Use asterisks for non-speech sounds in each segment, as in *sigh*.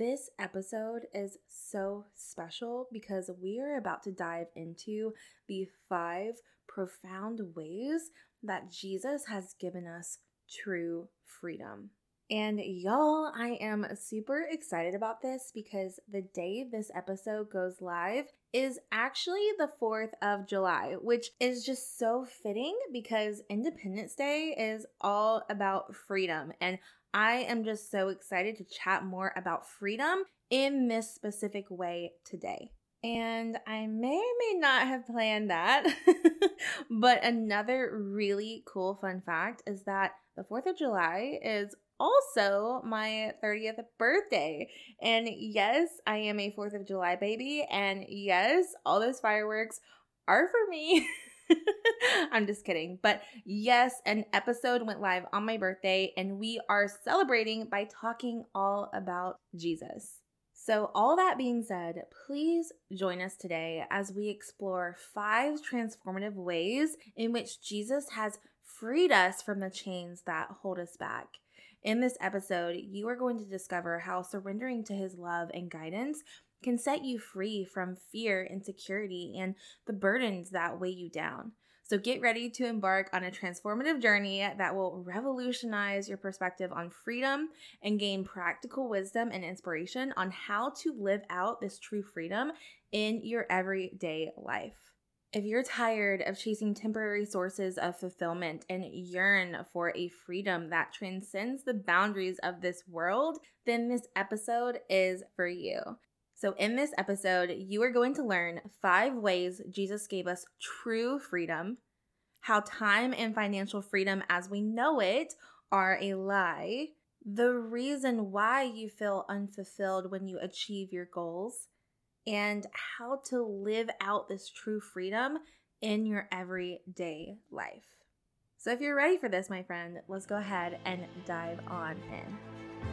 This episode is so special because we are about to dive into the five profound ways that Jesus has given us true freedom. And y'all, I am super excited about this because the day this episode goes live is actually the 4th of July, which is just so fitting because Independence Day is all about freedom. And I am just so excited to chat more about freedom in this specific way today. And I may or may not have planned that. *laughs* but another really cool fun fact is that the 4th of July is also my 30th birthday. And yes, I am a 4th of July baby. And yes, all those fireworks are for me. *laughs* *laughs* I'm just kidding. But yes, an episode went live on my birthday, and we are celebrating by talking all about Jesus. So, all that being said, please join us today as we explore five transformative ways in which Jesus has freed us from the chains that hold us back. In this episode, you are going to discover how surrendering to his love and guidance can set you free from fear, insecurity, and the burdens that weigh you down. So get ready to embark on a transformative journey that will revolutionize your perspective on freedom and gain practical wisdom and inspiration on how to live out this true freedom in your everyday life. If you're tired of chasing temporary sources of fulfillment and yearn for a freedom that transcends the boundaries of this world, then this episode is for you. So, in this episode, you are going to learn five ways Jesus gave us true freedom, how time and financial freedom as we know it are a lie, the reason why you feel unfulfilled when you achieve your goals, and how to live out this true freedom in your everyday life. So, if you're ready for this, my friend, let's go ahead and dive on in.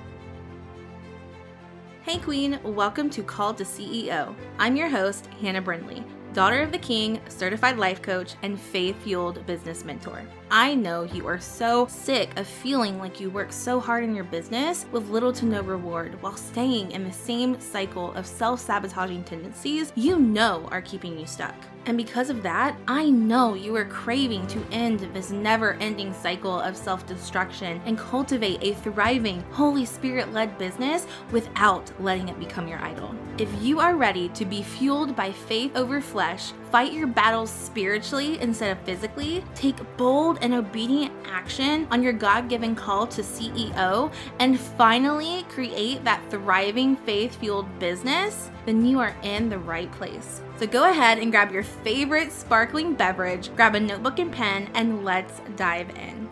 Hey, Queen, welcome to Called to CEO. I'm your host, Hannah Brindley, daughter of the King, certified life coach, and faith fueled business mentor. I know you are so sick of feeling like you work so hard in your business with little to no reward while staying in the same cycle of self sabotaging tendencies you know are keeping you stuck. And because of that, I know you are craving to end this never ending cycle of self destruction and cultivate a thriving, Holy Spirit led business without letting it become your idol. If you are ready to be fueled by faith over flesh, fight your battles spiritually instead of physically, take bold and obedient action on your God given call to CEO, and finally create that thriving faith fueled business, then you are in the right place. So go ahead and grab your favorite sparkling beverage, grab a notebook and pen, and let's dive in.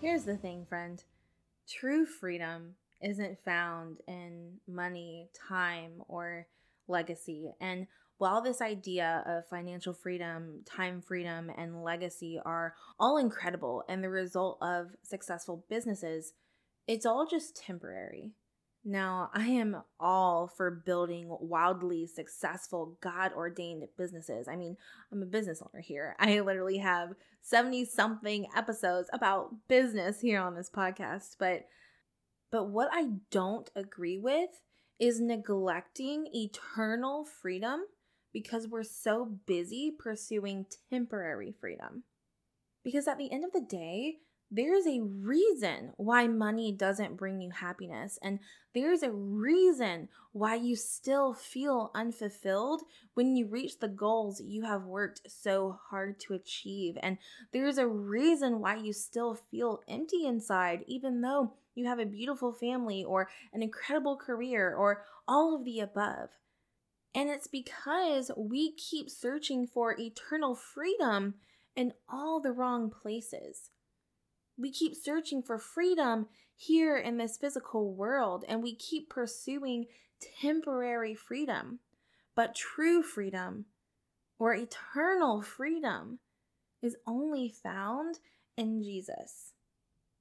Here's the thing, friend true freedom isn't found in money, time, or legacy. And while this idea of financial freedom, time freedom, and legacy are all incredible and the result of successful businesses, it's all just temporary. Now, I am all for building wildly successful, God ordained businesses. I mean, I'm a business owner here. *laughs* I literally have 70 something episodes about business here on this podcast, but but what I don't agree with is neglecting eternal freedom because we're so busy pursuing temporary freedom. Because at the end of the day, there's a reason why money doesn't bring you happiness. And there's a reason why you still feel unfulfilled when you reach the goals you have worked so hard to achieve. And there's a reason why you still feel empty inside, even though you have a beautiful family or an incredible career or all of the above. And it's because we keep searching for eternal freedom in all the wrong places. We keep searching for freedom here in this physical world and we keep pursuing temporary freedom. But true freedom or eternal freedom is only found in Jesus.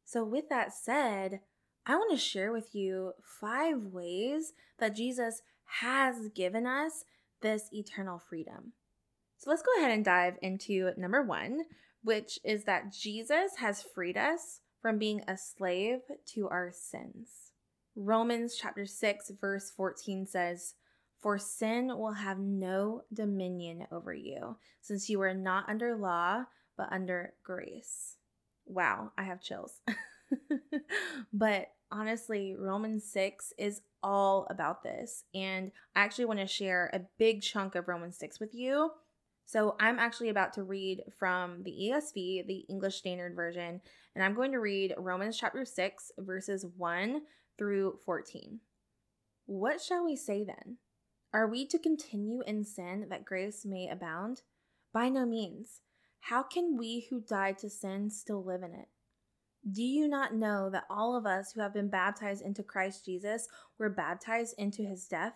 So, with that said, I want to share with you five ways that Jesus has given us this eternal freedom. So, let's go ahead and dive into number one, which is that Jesus has freed us from being a slave to our sins. Romans chapter 6 verse 14 says, "For sin will have no dominion over you, since you are not under law, but under grace." Wow, I have chills. *laughs* but honestly, Romans 6 is all about this. And I actually want to share a big chunk of Romans 6 with you. So I'm actually about to read from the ESV, the English Standard Version, and I'm going to read Romans chapter 6, verses 1 through 14. What shall we say then? Are we to continue in sin that grace may abound? By no means. How can we who died to sin still live in it? Do you not know that all of us who have been baptized into Christ Jesus were baptized into his death?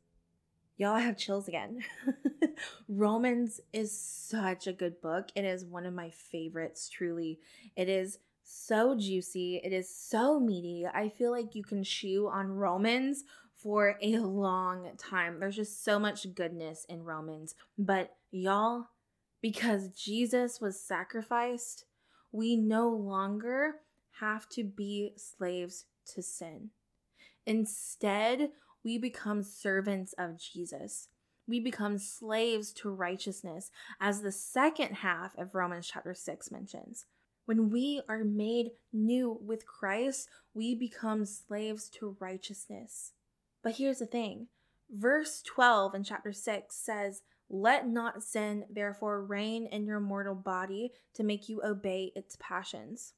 Y'all I have chills again. *laughs* Romans is such a good book. It is one of my favorites, truly. It is so juicy, it is so meaty. I feel like you can chew on Romans for a long time. There's just so much goodness in Romans. But y'all, because Jesus was sacrificed, we no longer have to be slaves to sin. Instead, we become servants of Jesus. We become slaves to righteousness, as the second half of Romans chapter 6 mentions. When we are made new with Christ, we become slaves to righteousness. But here's the thing verse 12 in chapter 6 says, Let not sin therefore reign in your mortal body to make you obey its passions.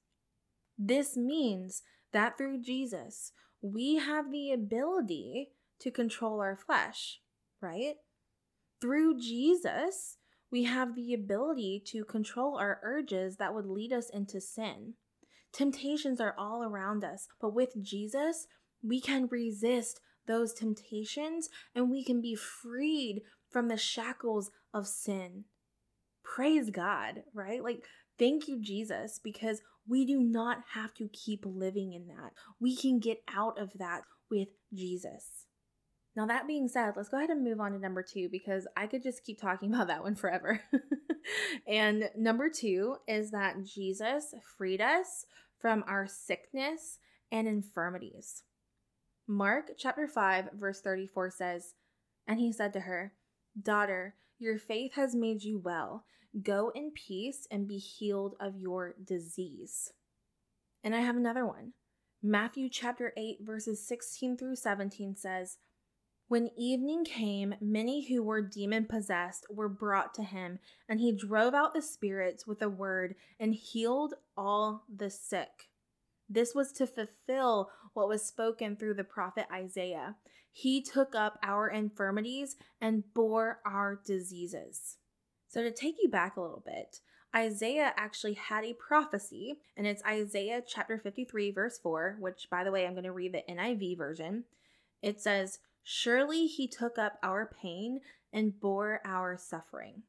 This means that through Jesus, we have the ability to control our flesh, right? Through Jesus, we have the ability to control our urges that would lead us into sin. Temptations are all around us, but with Jesus, we can resist those temptations and we can be freed from the shackles of sin. Praise God, right? Like, thank you, Jesus, because we do not have to keep living in that. We can get out of that with Jesus. Now, that being said, let's go ahead and move on to number two because I could just keep talking *laughs* about that one forever. *laughs* and number two is that Jesus freed us from our sickness and infirmities. Mark chapter 5, verse 34 says, And he said to her, Daughter, your faith has made you well. Go in peace and be healed of your disease. And I have another one. Matthew chapter 8, verses 16 through 17 says, when evening came, many who were demon possessed were brought to him, and he drove out the spirits with a word and healed all the sick. This was to fulfill what was spoken through the prophet Isaiah. He took up our infirmities and bore our diseases. So, to take you back a little bit, Isaiah actually had a prophecy, and it's Isaiah chapter 53, verse 4, which, by the way, I'm going to read the NIV version. It says, Surely he took up our pain and bore our suffering.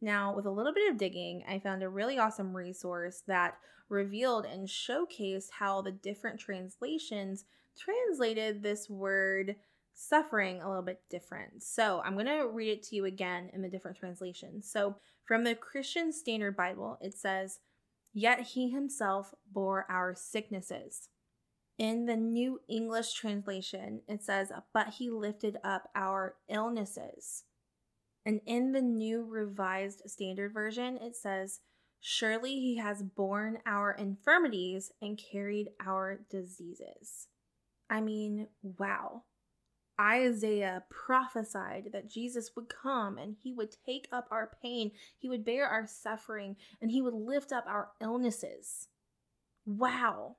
Now, with a little bit of digging, I found a really awesome resource that revealed and showcased how the different translations translated this word suffering a little bit different. So I'm going to read it to you again in the different translations. So from the Christian Standard Bible, it says, Yet he himself bore our sicknesses. In the New English translation, it says, But he lifted up our illnesses. And in the New Revised Standard Version, it says, Surely he has borne our infirmities and carried our diseases. I mean, wow. Isaiah prophesied that Jesus would come and he would take up our pain, he would bear our suffering, and he would lift up our illnesses. Wow.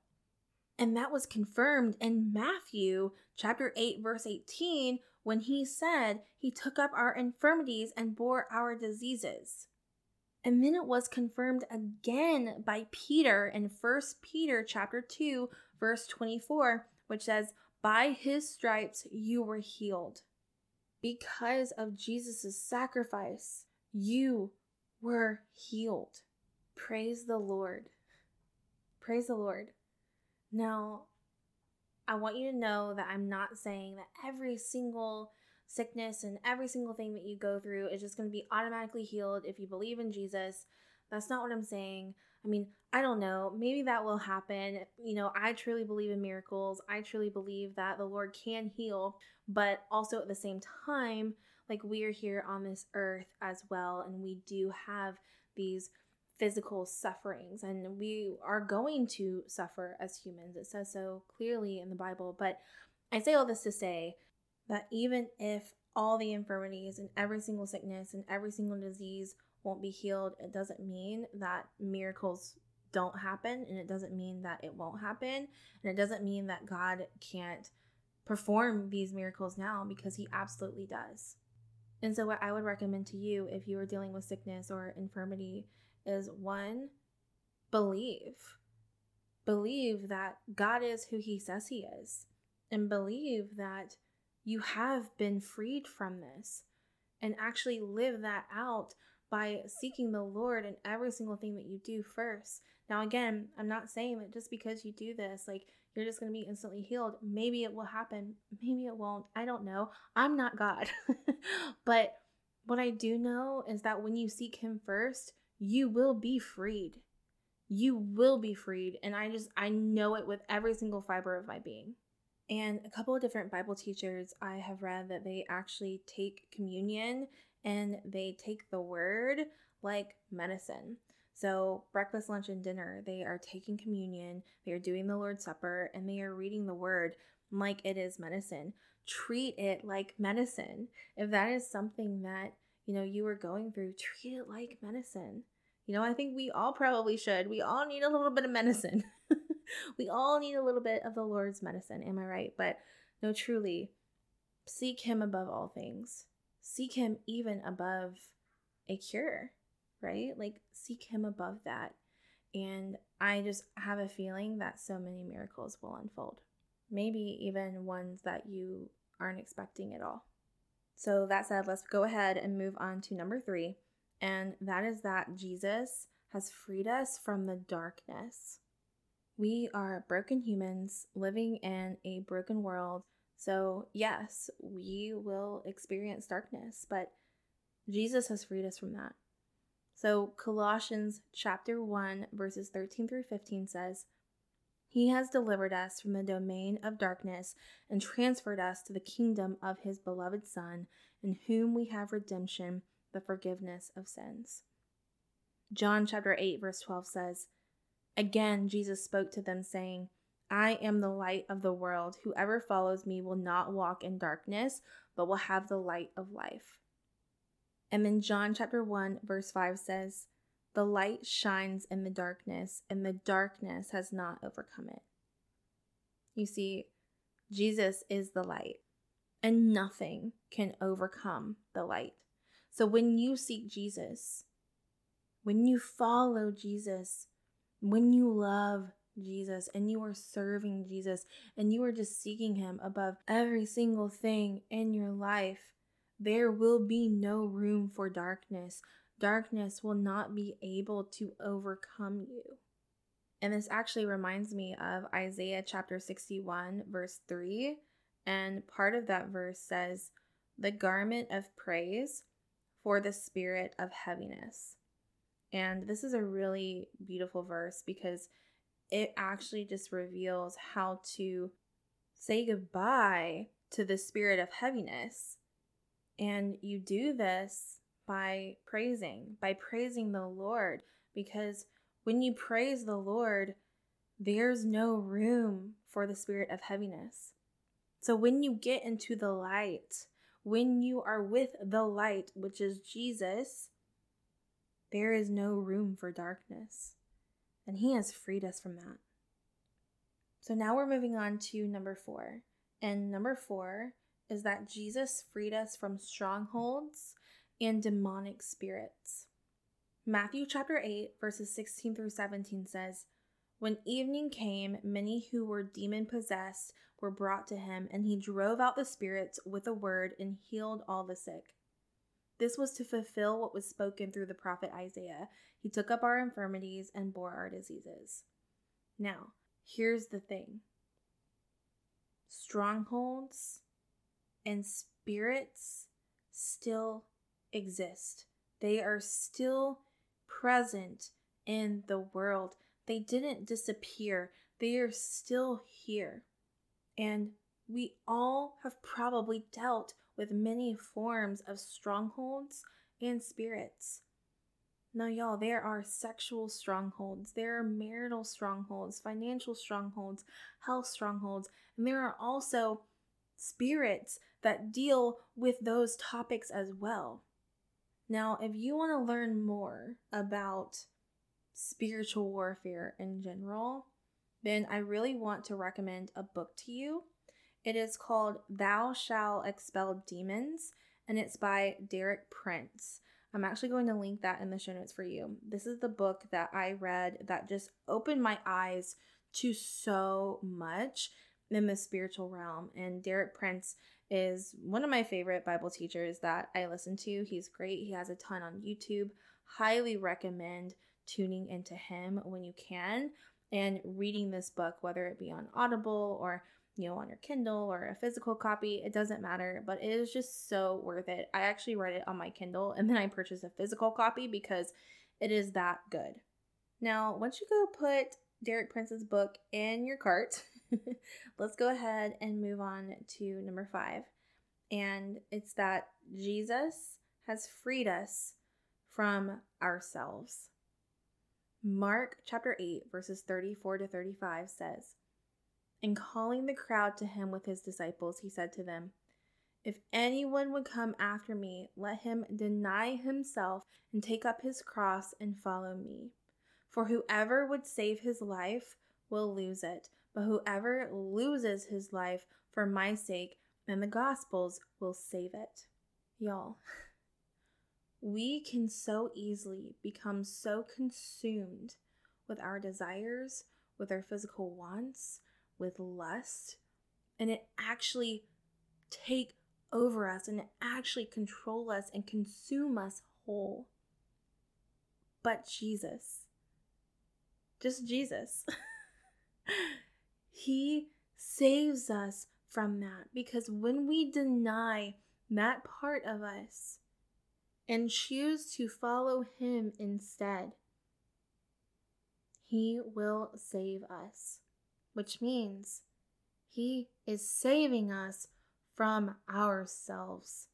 And that was confirmed in Matthew chapter 8 verse 18 when he said he took up our infirmities and bore our diseases. And then it was confirmed again by Peter in 1 Peter chapter 2 verse 24 which says by his stripes you were healed. Because of Jesus' sacrifice, you were healed. Praise the Lord. Praise the Lord. Now, I want you to know that I'm not saying that every single sickness and every single thing that you go through is just going to be automatically healed if you believe in Jesus. That's not what I'm saying. I mean, I don't know. Maybe that will happen. You know, I truly believe in miracles. I truly believe that the Lord can heal, but also at the same time, like we are here on this earth as well, and we do have these physical sufferings, and we are going to suffer as humans. It says so clearly in the Bible. But I say all this to say that even if all the infirmities and every single sickness and every single disease won't be healed, it doesn't mean that miracles don't happen and it doesn't mean that it won't happen and it doesn't mean that God can't perform these miracles now because he absolutely does. And so what I would recommend to you if you are dealing with sickness or infirmity is one believe. Believe that God is who he says he is and believe that you have been freed from this and actually live that out by seeking the Lord in every single thing that you do first. Now, again, I'm not saying that just because you do this, like you're just going to be instantly healed. Maybe it will happen, maybe it won't. I don't know. I'm not God. *laughs* but what I do know is that when you seek Him first, you will be freed. You will be freed. And I just, I know it with every single fiber of my being. And a couple of different Bible teachers I have read that they actually take communion and they take the word like medicine. So, breakfast, lunch, and dinner, they are taking communion, they are doing the Lord's Supper, and they are reading the word like it is medicine. Treat it like medicine. If that is something that, you know, you are going through, treat it like medicine. You know, I think we all probably should. We all need a little bit of medicine. *laughs* we all need a little bit of the Lord's medicine. Am I right? But no, truly, seek Him above all things seek him even above a cure, right? Like seek him above that. And I just have a feeling that so many miracles will unfold. Maybe even ones that you aren't expecting at all. So, that said, let's go ahead and move on to number three. And that is that Jesus has freed us from the darkness. We are broken humans living in a broken world so, yes, we will experience darkness, but Jesus has freed us from that. So, Colossians chapter 1 verses 13 through 15 says, "He has delivered us from the domain of darkness and transferred us to the kingdom of his beloved Son, in whom we have redemption, the forgiveness of sins." John chapter 8 verse 12 says, "Again Jesus spoke to them saying, I am the light of the world. Whoever follows me will not walk in darkness, but will have the light of life. And then John chapter 1, verse 5 says, The light shines in the darkness, and the darkness has not overcome it. You see, Jesus is the light, and nothing can overcome the light. So when you seek Jesus, when you follow Jesus, when you love Jesus and you are serving Jesus and you are just seeking Him above every single thing in your life, there will be no room for darkness, darkness will not be able to overcome you. And this actually reminds me of Isaiah chapter 61, verse 3. And part of that verse says, The garment of praise for the spirit of heaviness. And this is a really beautiful verse because it actually just reveals how to say goodbye to the spirit of heaviness. And you do this by praising, by praising the Lord, because when you praise the Lord, there's no room for the spirit of heaviness. So when you get into the light, when you are with the light, which is Jesus, there is no room for darkness. And He has freed us from that. So now we're moving on to number four. And number four is that Jesus freed us from strongholds and demonic spirits. Matthew chapter 8, verses 16 through 17 says, When evening came, many who were demon possessed were brought to him, and he drove out the spirits with a word and healed all the sick. This was to fulfill what was spoken through the prophet Isaiah. He took up our infirmities and bore our diseases. Now, here's the thing strongholds and spirits still exist, they are still present in the world. They didn't disappear, they are still here. And we all have probably dealt with many forms of strongholds and spirits. Now, y'all, there are sexual strongholds, there are marital strongholds, financial strongholds, health strongholds, and there are also spirits that deal with those topics as well. Now, if you want to learn more about spiritual warfare in general, then I really want to recommend a book to you. It is called They Shall Expel Demons, and it's by Derek Prince. I'm actually going to link that in the show notes for you. This is the book that I read that just opened my eyes to so much in the spiritual realm. And Derek Prince is one of my favorite Bible teachers that I listen to. He's great. He has a ton on YouTube. Highly recommend tuning into him when you can and reading this book, whether it be on Audible or you know on your Kindle or a physical copy. It doesn't matter, but it is just so worth it. I actually read it on my Kindle and then I purchased a physical copy because it is that good. Now, once you go put Derek Prince's book in your cart, *laughs* let's go ahead and move on to number five. And it's that Jesus has freed us from ourselves. Mark chapter 8, verses 34 to 35 says, And calling the crowd to him with his disciples, he said to them, If anyone would come after me, let him deny himself and take up his cross and follow me. For whoever would save his life will lose it, but whoever loses his life for my sake and the gospel's will save it. Y'all, we can so easily become so consumed with our desires, with our physical wants, with lust, and it actually take over us and actually control us and consume us whole. But Jesus, just Jesus. *laughs* He saves us from that because when we deny that part of us and choose to follow Him instead, He will save us, which means He is saving us from ourselves.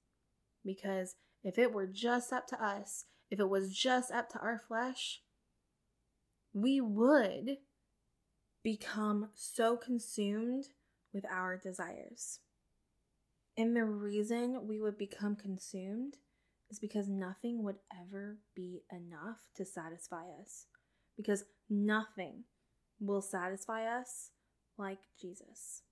Because if it were just up to us, if it was just up to our flesh, we would become so consumed with our desires. And the reason we would become consumed is because nothing would ever be enough to satisfy us. Because nothing will satisfy us like Jesus.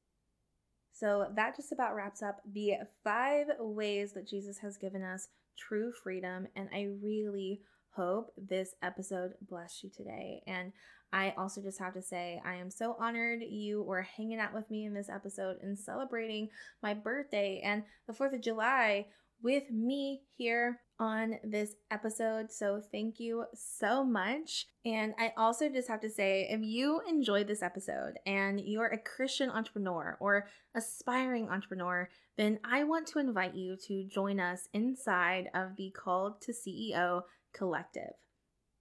So that just about wraps up the five ways that Jesus has given us true freedom. And I really hope this episode blessed you today. And I also just have to say, I am so honored you were hanging out with me in this episode and celebrating my birthday and the 4th of July with me here on this episode. So, thank you so much. And I also just have to say if you enjoyed this episode and you're a Christian entrepreneur or aspiring entrepreneur, then I want to invite you to join us inside of the Called to CEO Collective.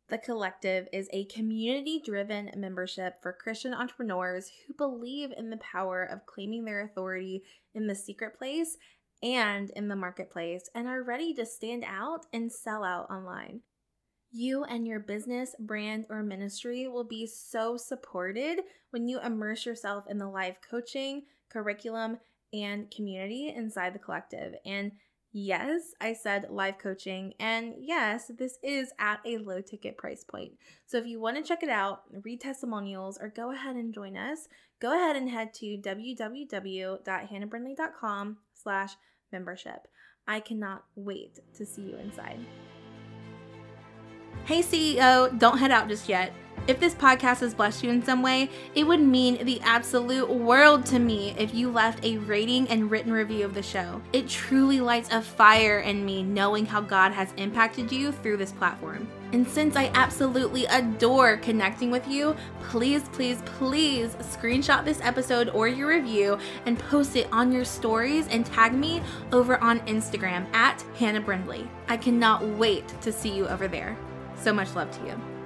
The Collective is a community driven membership for Christian entrepreneurs who believe in the power of claiming their authority in the secret place and in the marketplace and are ready to stand out and sell out online. You and your business, brand, or ministry will be so supported when you immerse yourself in the live coaching, curriculum, and community inside the collective. And yes, I said live coaching. And yes, this is at a low ticket price point. So if you want to check it out, read testimonials, or go ahead and join us, go ahead and head to www.hannahbrindley.com slash membership. I cannot wait to see you inside. Hey, CEO, don't head out just yet. If this podcast has blessed you in some way, it would mean the absolute world to me if you left a rating and written review of the show. It truly lights a fire in me knowing how God has impacted you through this platform. And since I absolutely adore connecting with you, please, please, please screenshot this episode or your review and post it on your stories and tag me over on Instagram at Hannah Brindley. I cannot wait to see you over there. So much love to you.